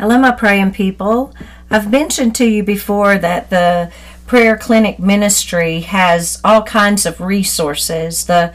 Hello, my praying people. I've mentioned to you before that the Prayer Clinic Ministry has all kinds of resources. The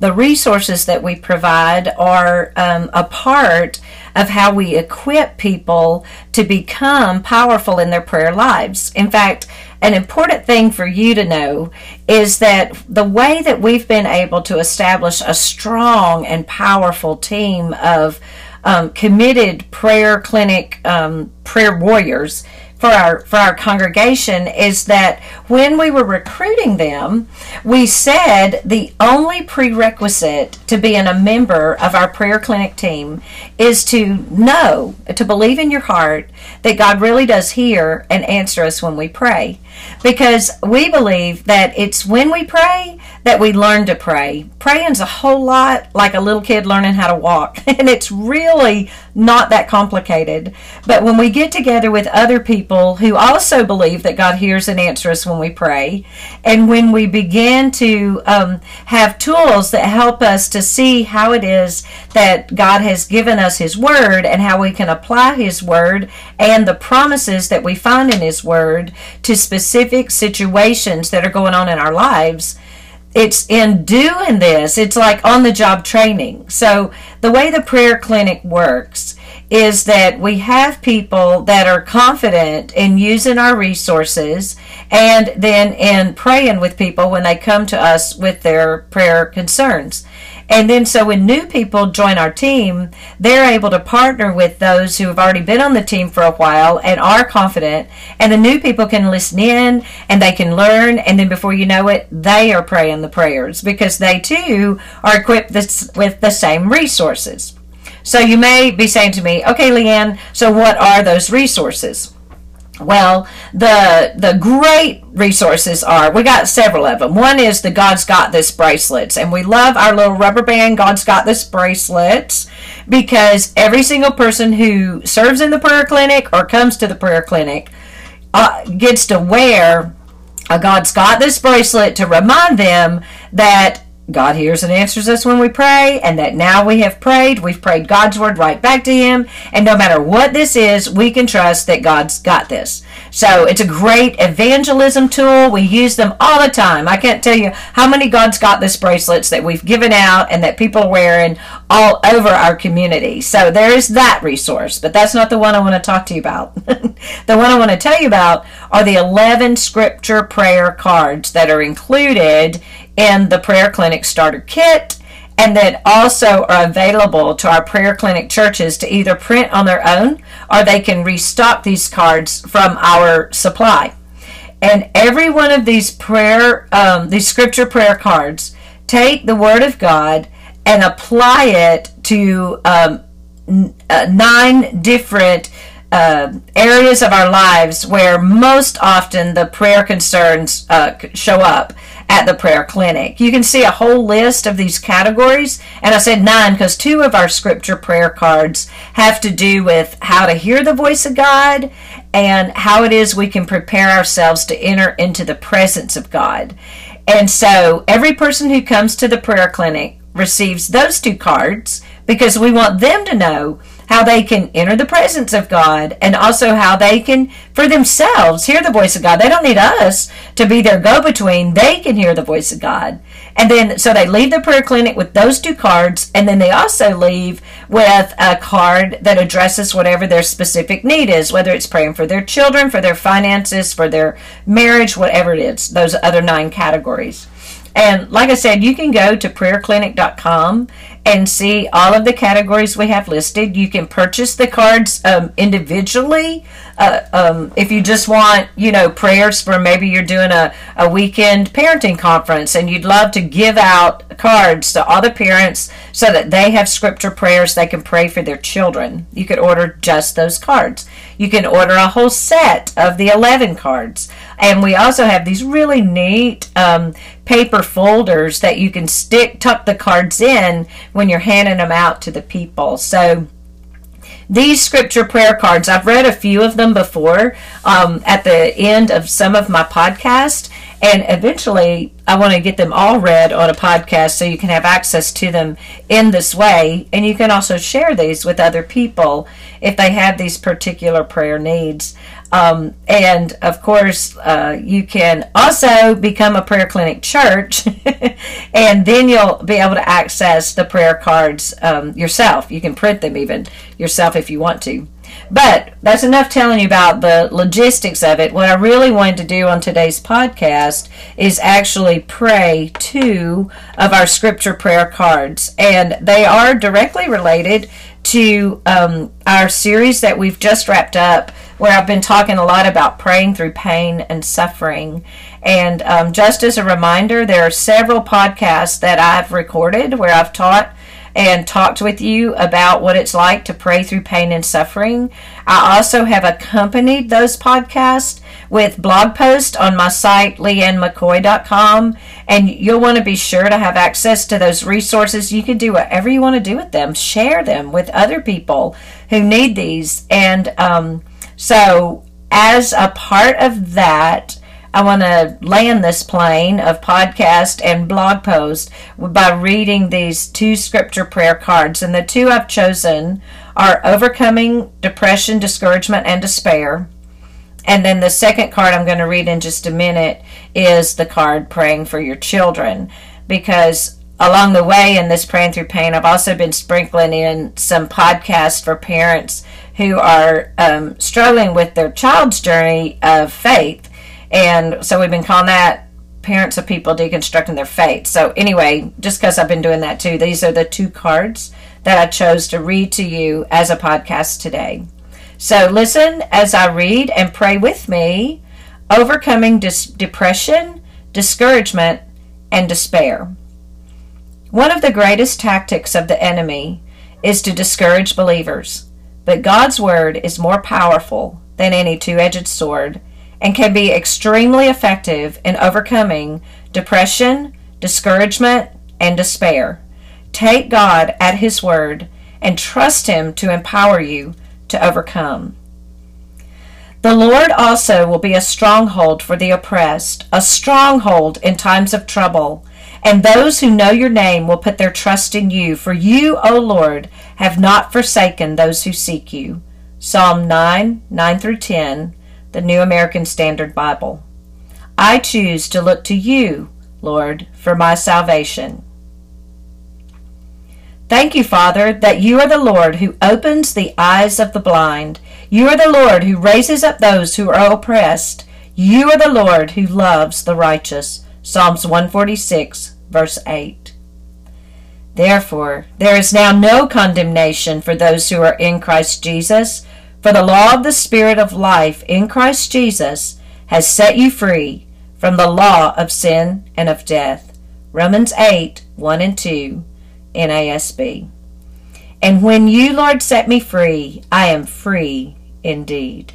the resources that we provide are um, a part of how we equip people to become powerful in their prayer lives. In fact, an important thing for you to know is that the way that we've been able to establish a strong and powerful team of um, committed prayer clinic um, prayer warriors for our for our congregation is that when we were recruiting them, we said the only prerequisite to being a member of our prayer clinic team is to know, to believe in your heart that God really does hear and answer us when we pray. Because we believe that it's when we pray that we learn to pray. Praying's a whole lot like a little kid learning how to walk, and it's really not that complicated. But when we get together with other people who also believe that God hears and answers when we pray, and when we begin to um, have tools that help us to see how it is that God has given us His Word and how we can apply His Word and the promises that we find in His Word to specific situations that are going on in our lives it's in doing this it's like on the job training. So the way the prayer clinic works is that we have people that are confident in using our resources and then in praying with people when they come to us with their prayer concerns and then so when new people join our team, they're able to partner with those who have already been on the team for a while and are confident. And the new people can listen in and they can learn. And then before you know it, they are praying the prayers because they too are equipped this, with the same resources. So you may be saying to me, okay, Leanne, so what are those resources? Well, the the great resources are we got several of them. One is the God's Got This bracelets, and we love our little rubber band God's Got This bracelets because every single person who serves in the prayer clinic or comes to the prayer clinic uh, gets to wear a God's Got This bracelet to remind them that God hears and answers us when we pray, and that now we have prayed, we've prayed God's word right back to Him, and no matter what this is, we can trust that God's got this. So it's a great evangelism tool. We use them all the time. I can't tell you how many God's got this bracelets that we've given out and that people are wearing all over our community. So there is that resource, but that's not the one I want to talk to you about. the one I want to tell you about are the 11 scripture prayer cards that are included in the Prayer Clinic Starter Kit and that also are available to our prayer clinic churches to either print on their own or they can restock these cards from our supply. And every one of these prayer, um, these scripture prayer cards, take the Word of God and apply it to um, n- uh, nine different uh, areas of our lives where most often the prayer concerns uh, show up at the prayer clinic. You can see a whole list of these categories, and I said nine because two of our scripture prayer cards have to do with how to hear the voice of God and how it is we can prepare ourselves to enter into the presence of God. And so every person who comes to the prayer clinic receives those two cards because we want them to know how they can enter the presence of God and also how they can, for themselves, hear the voice of God. They don't need us to be their go between. They can hear the voice of God. And then, so they leave the prayer clinic with those two cards, and then they also leave with a card that addresses whatever their specific need is, whether it's praying for their children, for their finances, for their marriage, whatever it is, those other nine categories. And like I said, you can go to prayerclinic.com and see all of the categories we have listed. You can purchase the cards um, individually. Uh, um, if you just want, you know, prayers for maybe you're doing a, a weekend parenting conference and you'd love to give out cards to all the parents so that they have scripture prayers they can pray for their children. You could order just those cards. You can order a whole set of the 11 cards. And we also have these really neat um, paper folders that you can stick, tuck the cards in when you're handing them out to the people. So these scripture prayer cards, I've read a few of them before um, at the end of some of my podcasts, and eventually I want to get them all read on a podcast so you can have access to them in this way. And you can also share these with other people if they have these particular prayer needs. Um, and of course, uh, you can also become a prayer clinic church, and then you'll be able to access the prayer cards um, yourself. You can print them even yourself if you want to. But that's enough telling you about the logistics of it. What I really wanted to do on today's podcast is actually pray two of our scripture prayer cards, and they are directly related to um, our series that we've just wrapped up, where I've been talking a lot about praying through pain and suffering. And um, just as a reminder, there are several podcasts that I've recorded where I've taught and talked with you about what it's like to pray through pain and suffering. I also have accompanied those podcasts with blog posts on my site, leannemccoy.com, and you'll want to be sure to have access to those resources. You can do whatever you want to do with them, share them with other people who need these. And um, so, as a part of that, I want to land this plane of podcast and blog post by reading these two scripture prayer cards. And the two I've chosen are Overcoming Depression, Discouragement, and Despair. And then the second card I'm going to read in just a minute is the card Praying for Your Children. Because along the way in this Praying Through Pain, I've also been sprinkling in some podcasts for parents who are um, struggling with their child's journey of faith and so we've been calling that parents of people deconstructing their faith. So anyway, just because I've been doing that too, these are the two cards that I chose to read to you as a podcast today. So listen as I read and pray with me, overcoming dis- depression, discouragement, and despair. One of the greatest tactics of the enemy is to discourage believers, but God's word is more powerful than any two edged sword and can be extremely effective in overcoming depression, discouragement, and despair. Take God at His word and trust Him to empower you to overcome. The Lord also will be a stronghold for the oppressed, a stronghold in times of trouble. And those who know your name will put their trust in you, for you, O Lord, have not forsaken those who seek you. Psalm 9 9 through 10 the New American Standard Bible. I choose to look to you, Lord, for my salvation. Thank you, Father, that you are the Lord who opens the eyes of the blind. You are the Lord who raises up those who are oppressed. You are the Lord who loves the righteous. Psalms 146, verse 8. Therefore, there is now no condemnation for those who are in Christ Jesus for the law of the Spirit of life in Christ Jesus has set you free from the law of sin and of death. Romans 8 1 and 2, NASB. And when you, Lord, set me free, I am free indeed.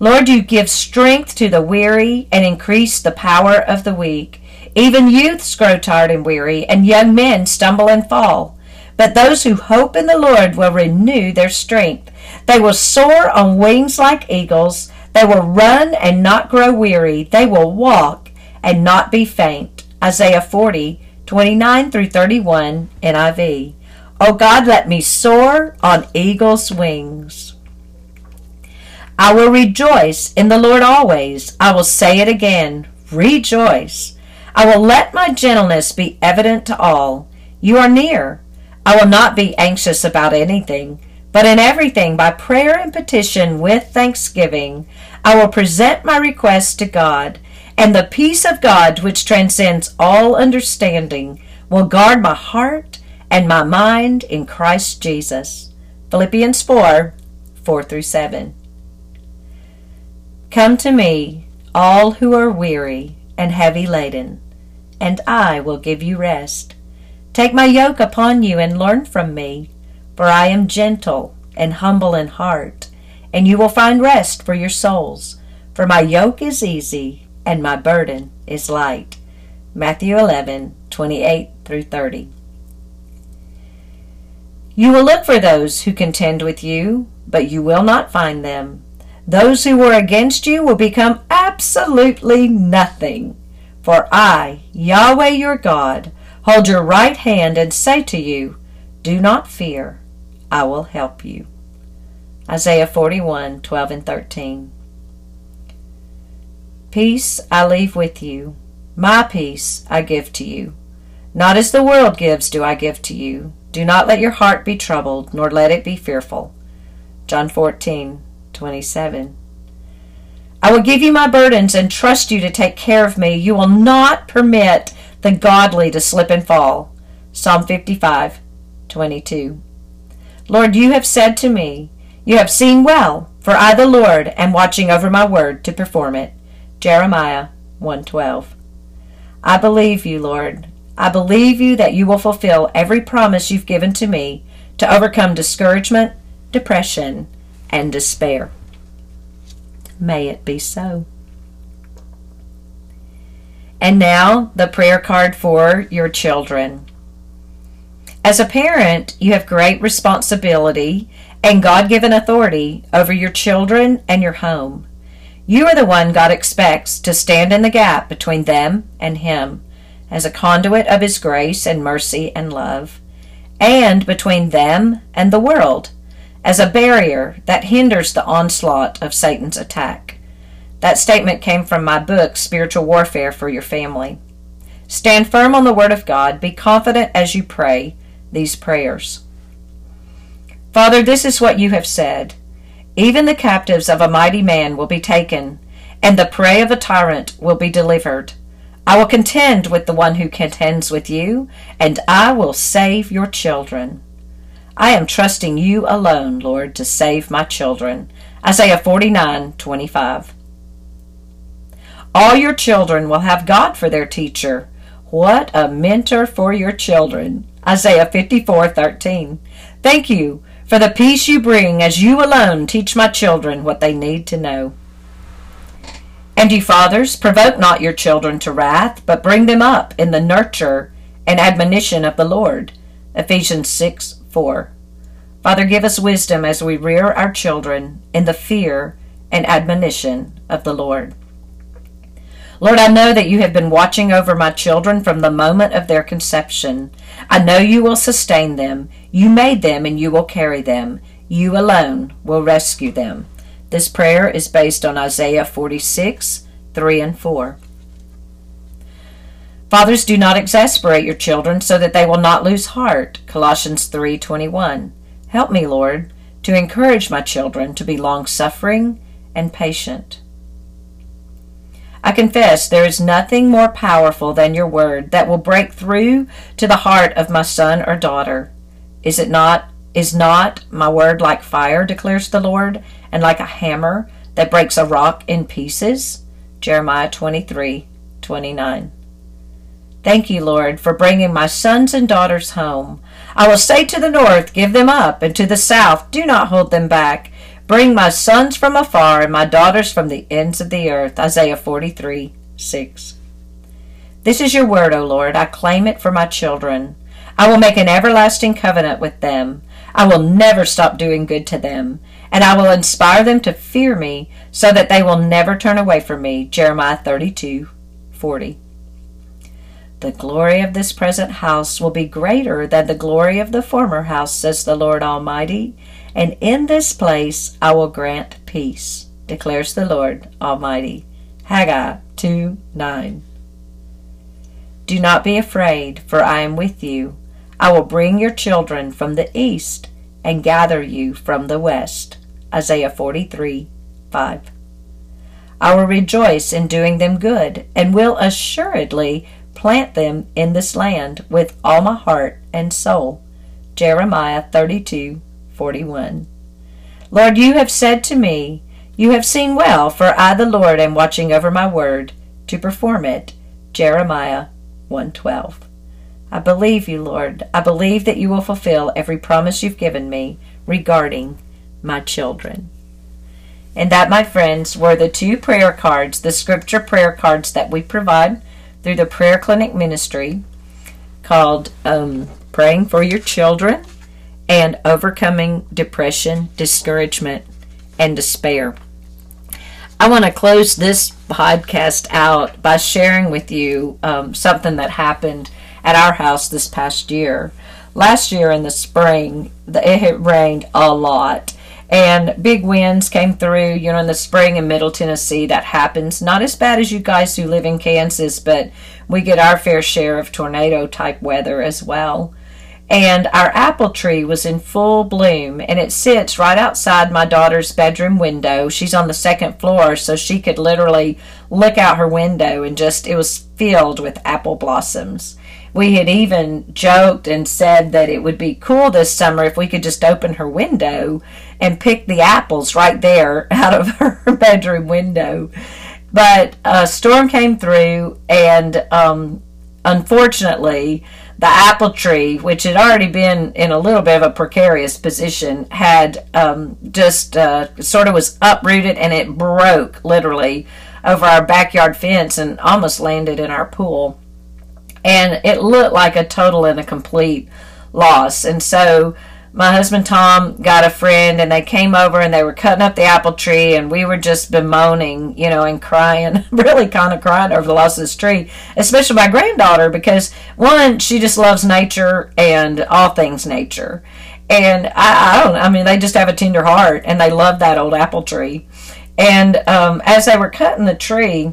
Lord, you give strength to the weary and increase the power of the weak. Even youths grow tired and weary, and young men stumble and fall. But those who hope in the Lord will renew their strength. They will soar on wings like eagles. They will run and not grow weary. They will walk and not be faint. Isaiah 40, 29 through 31, NIV. Oh God, let me soar on eagle's wings. I will rejoice in the Lord always. I will say it again. Rejoice. I will let my gentleness be evident to all. You are near. I will not be anxious about anything, but in everything, by prayer and petition with thanksgiving, I will present my requests to God, and the peace of God, which transcends all understanding, will guard my heart and my mind in Christ Jesus. Philippians 4 4 through 7. Come to me, all who are weary and heavy laden, and I will give you rest. Take my yoke upon you and learn from me, for I am gentle and humble in heart, and you will find rest for your souls. For my yoke is easy and my burden is light. Matthew 11:28 through 30. You will look for those who contend with you, but you will not find them. Those who were against you will become absolutely nothing. For I, Yahweh your God, hold your right hand and say to you, Do not fear, I will help you. Isaiah 41 12 and 13. Peace I leave with you, my peace I give to you. Not as the world gives do I give to you. Do not let your heart be troubled, nor let it be fearful. John 14, 27. I will give you my burdens and trust you to take care of me. You will not permit the godly to slip and fall. Psalm 55, 22. Lord, you have said to me, You have seen well, for I, the Lord, am watching over my word to perform it. Jeremiah 112. I believe you, Lord. I believe you that you will fulfill every promise you've given to me to overcome discouragement, depression, and despair. May it be so. And now, the prayer card for your children. As a parent, you have great responsibility and God given authority over your children and your home. You are the one God expects to stand in the gap between them and Him as a conduit of His grace and mercy and love, and between them and the world as a barrier that hinders the onslaught of Satan's attack. That statement came from my book, Spiritual Warfare for Your Family. Stand firm on the Word of God. Be confident as you pray these prayers. Father, this is what you have said. Even the captives of a mighty man will be taken, and the prey of a tyrant will be delivered. I will contend with the one who contends with you, and I will save your children. I am trusting you alone, Lord, to save my children. Isaiah 49 25. All your children will have God for their teacher. What a mentor for your children. Isaiah 54 13. Thank you for the peace you bring as you alone teach my children what they need to know. And you fathers, provoke not your children to wrath, but bring them up in the nurture and admonition of the Lord. Ephesians 6 4. Father, give us wisdom as we rear our children in the fear and admonition of the Lord. Lord, I know that you have been watching over my children from the moment of their conception. I know you will sustain them. You made them and you will carry them. You alone will rescue them. This prayer is based on Isaiah 46, 3 and 4. Fathers, do not exasperate your children so that they will not lose heart. Colossians 3:21. Help me, Lord, to encourage my children to be long-suffering and patient. I confess there is nothing more powerful than your word that will break through to the heart of my son or daughter. Is it not is not my word like fire, declares the Lord, and like a hammer that breaks a rock in pieces? Jeremiah 23, 29. Thank you, Lord, for bringing my sons and daughters home. I will say to the north, Give them up, and to the south, Do not hold them back. Bring my sons from afar and my daughters from the ends of the earth. Isaiah 43, 6. This is your word, O Lord. I claim it for my children. I will make an everlasting covenant with them. I will never stop doing good to them, and I will inspire them to fear me so that they will never turn away from me. Jeremiah 32, 40. The glory of this present house will be greater than the glory of the former house, says the Lord Almighty, and in this place I will grant peace, declares the Lord Almighty. Haggai 2 9. Do not be afraid, for I am with you. I will bring your children from the east and gather you from the west. Isaiah 43 5. I will rejoice in doing them good, and will assuredly plant them in this land with all my heart and soul. Jeremiah 32 41. Lord, you have said to me, You have seen well, for I, the Lord, am watching over my word to perform it. Jeremiah 112. I believe you, Lord. I believe that you will fulfill every promise you've given me regarding my children. And that, my friends, were the two prayer cards, the scripture prayer cards that we provide through the Prayer Clinic Ministry called um, Praying for Your Children and overcoming depression, discouragement, and despair. I want to close this podcast out by sharing with you um, something that happened at our house this past year. Last year in the spring, it had rained a lot and big winds came through, you know, in the spring in Middle Tennessee. That happens. Not as bad as you guys who live in Kansas, but we get our fair share of tornado type weather as well. And our apple tree was in full bloom, and it sits right outside my daughter's bedroom window. She's on the second floor, so she could literally look out her window and just, it was filled with apple blossoms. We had even joked and said that it would be cool this summer if we could just open her window and pick the apples right there out of her bedroom window. But a storm came through, and um, unfortunately, the apple tree, which had already been in a little bit of a precarious position, had um, just uh, sort of was uprooted and it broke literally over our backyard fence and almost landed in our pool. And it looked like a total and a complete loss. And so my husband Tom got a friend and they came over and they were cutting up the apple tree and we were just bemoaning, you know, and crying, really kind of crying over the loss of this tree, especially my granddaughter because one, she just loves nature and all things nature. And I, I don't I mean, they just have a tender heart and they love that old apple tree. And um, as they were cutting the tree,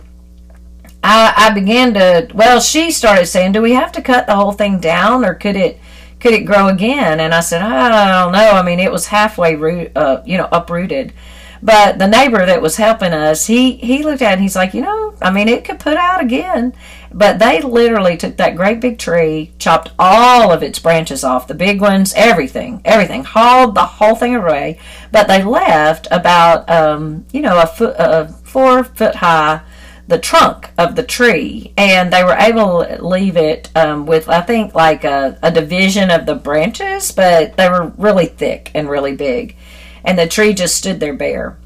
I, I began to, well, she started saying, do we have to cut the whole thing down or could it, could it grow again? And I said, I don't know. I mean, it was halfway root, uh, you know, uprooted. But the neighbor that was helping us, he he looked at it and he's like, you know, I mean, it could put out again. But they literally took that great big tree, chopped all of its branches off, the big ones, everything, everything, hauled the whole thing away. But they left about, um, you know, a foot, a four foot high the trunk of the tree, and they were able to leave it um, with, I think, like a, a division of the branches, but they were really thick and really big, and the tree just stood there bare.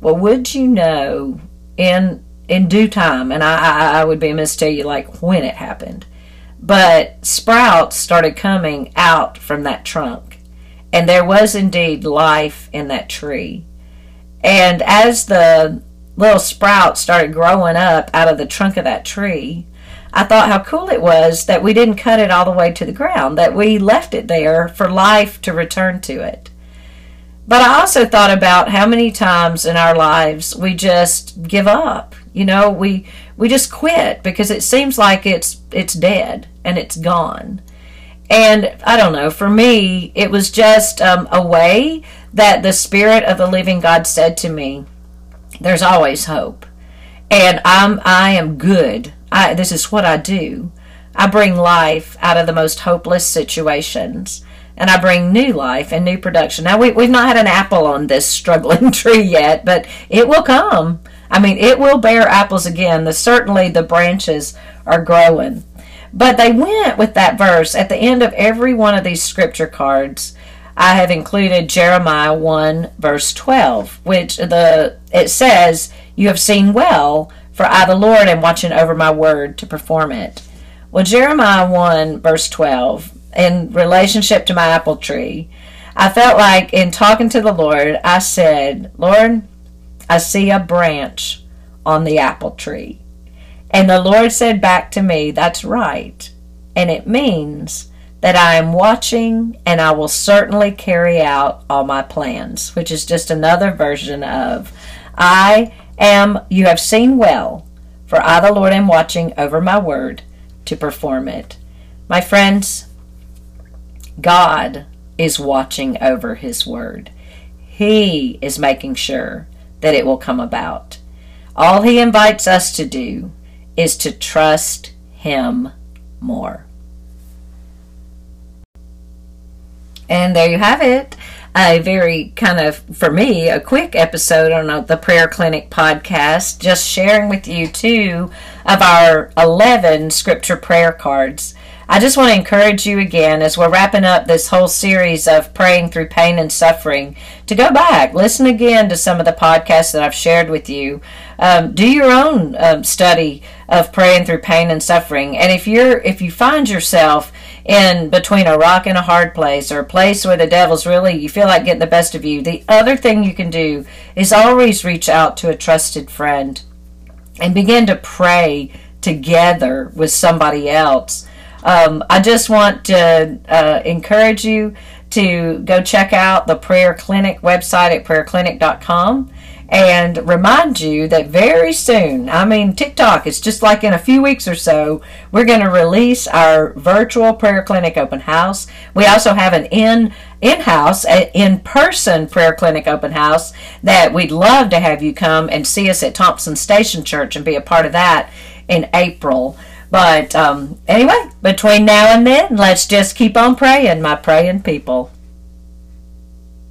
Well, would you know, in in due time, and I, I, I would be amiss to tell you like when it happened, but sprouts started coming out from that trunk, and there was indeed life in that tree. And as the little sprouts started growing up out of the trunk of that tree, I thought how cool it was that we didn't cut it all the way to the ground, that we left it there for life to return to it. But I also thought about how many times in our lives we just give up. You know, we we just quit because it seems like it's it's dead and it's gone. And I don't know, for me, it was just um, a way that the Spirit of the living God said to me, there's always hope. And I'm I am good. I this is what I do. I bring life out of the most hopeless situations. And I bring new life and new production. Now we we've not had an apple on this struggling tree yet, but it will come. I mean, it will bear apples again. The, certainly the branches are growing. But they went with that verse at the end of every one of these scripture cards. I have included Jeremiah 1 verse 12, which the it says, "You have seen well, for I the Lord am watching over my word to perform it." Well, Jeremiah 1 verse 12 in relationship to my apple tree, I felt like in talking to the Lord, I said, "Lord, I see a branch on the apple tree." And the Lord said back to me, "That's right." And it means that I am watching and I will certainly carry out all my plans, which is just another version of I am, you have seen well, for I, the Lord, am watching over my word to perform it. My friends, God is watching over his word. He is making sure that it will come about. All he invites us to do is to trust him more. And there you have it. A very kind of, for me, a quick episode on the Prayer Clinic podcast, just sharing with you two of our 11 scripture prayer cards. I just want to encourage you again as we're wrapping up this whole series of praying through pain and suffering to go back, listen again to some of the podcasts that I've shared with you. Um, do your own um, study of praying through pain and suffering. And if you're if you find yourself in between a rock and a hard place or a place where the devil's really you feel like getting the best of you the other thing you can do is always reach out to a trusted friend and begin to pray together with somebody else. Um, i just want to uh, encourage you to go check out the prayer clinic website at prayerclinic.com and remind you that very soon, I mean, TikTok, it's just like in a few weeks or so, we're going to release our virtual prayer clinic open house. We also have an in in house, in person prayer clinic open house that we'd love to have you come and see us at Thompson Station Church and be a part of that in April. But um, anyway, between now and then, let's just keep on praying, my praying people.